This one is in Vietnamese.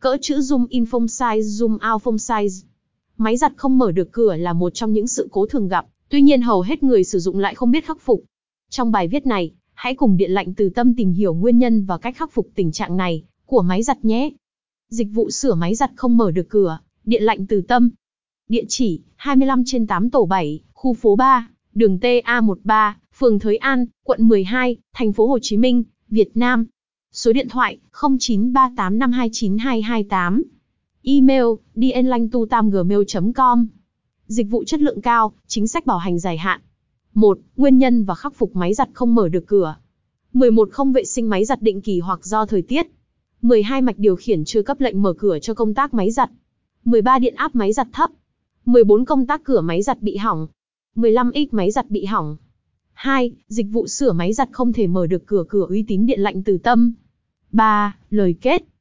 Cỡ chữ zoom in phông size, zoom out phông size. Máy giặt không mở được cửa là một trong những sự cố thường gặp, tuy nhiên hầu hết người sử dụng lại không biết khắc phục. Trong bài viết này, hãy cùng Điện lạnh Từ Tâm tìm hiểu nguyên nhân và cách khắc phục tình trạng này của máy giặt nhé. Dịch vụ sửa máy giặt không mở được cửa, Điện lạnh Từ Tâm. Địa chỉ: 25 trên 8 tổ 7, khu phố 3, đường TA13, phường Thới An, quận 12, thành phố Hồ Chí Minh, Việt Nam. Số điện thoại: 0938529228. Email: dnlanhtutam@gmail.com. Dịch vụ chất lượng cao, chính sách bảo hành dài hạn. 1. Nguyên nhân và khắc phục máy giặt không mở được cửa. 11. Không vệ sinh máy giặt định kỳ hoặc do thời tiết. 12. Mạch điều khiển chưa cấp lệnh mở cửa cho công tác máy giặt. 13. Điện áp máy giặt thấp. 14. Công tác cửa máy giặt bị hỏng. 15x máy giặt bị hỏng. 2. Dịch vụ sửa máy giặt không thể mở được cửa cửa uy tín điện lạnh từ tâm. 3. Lời kết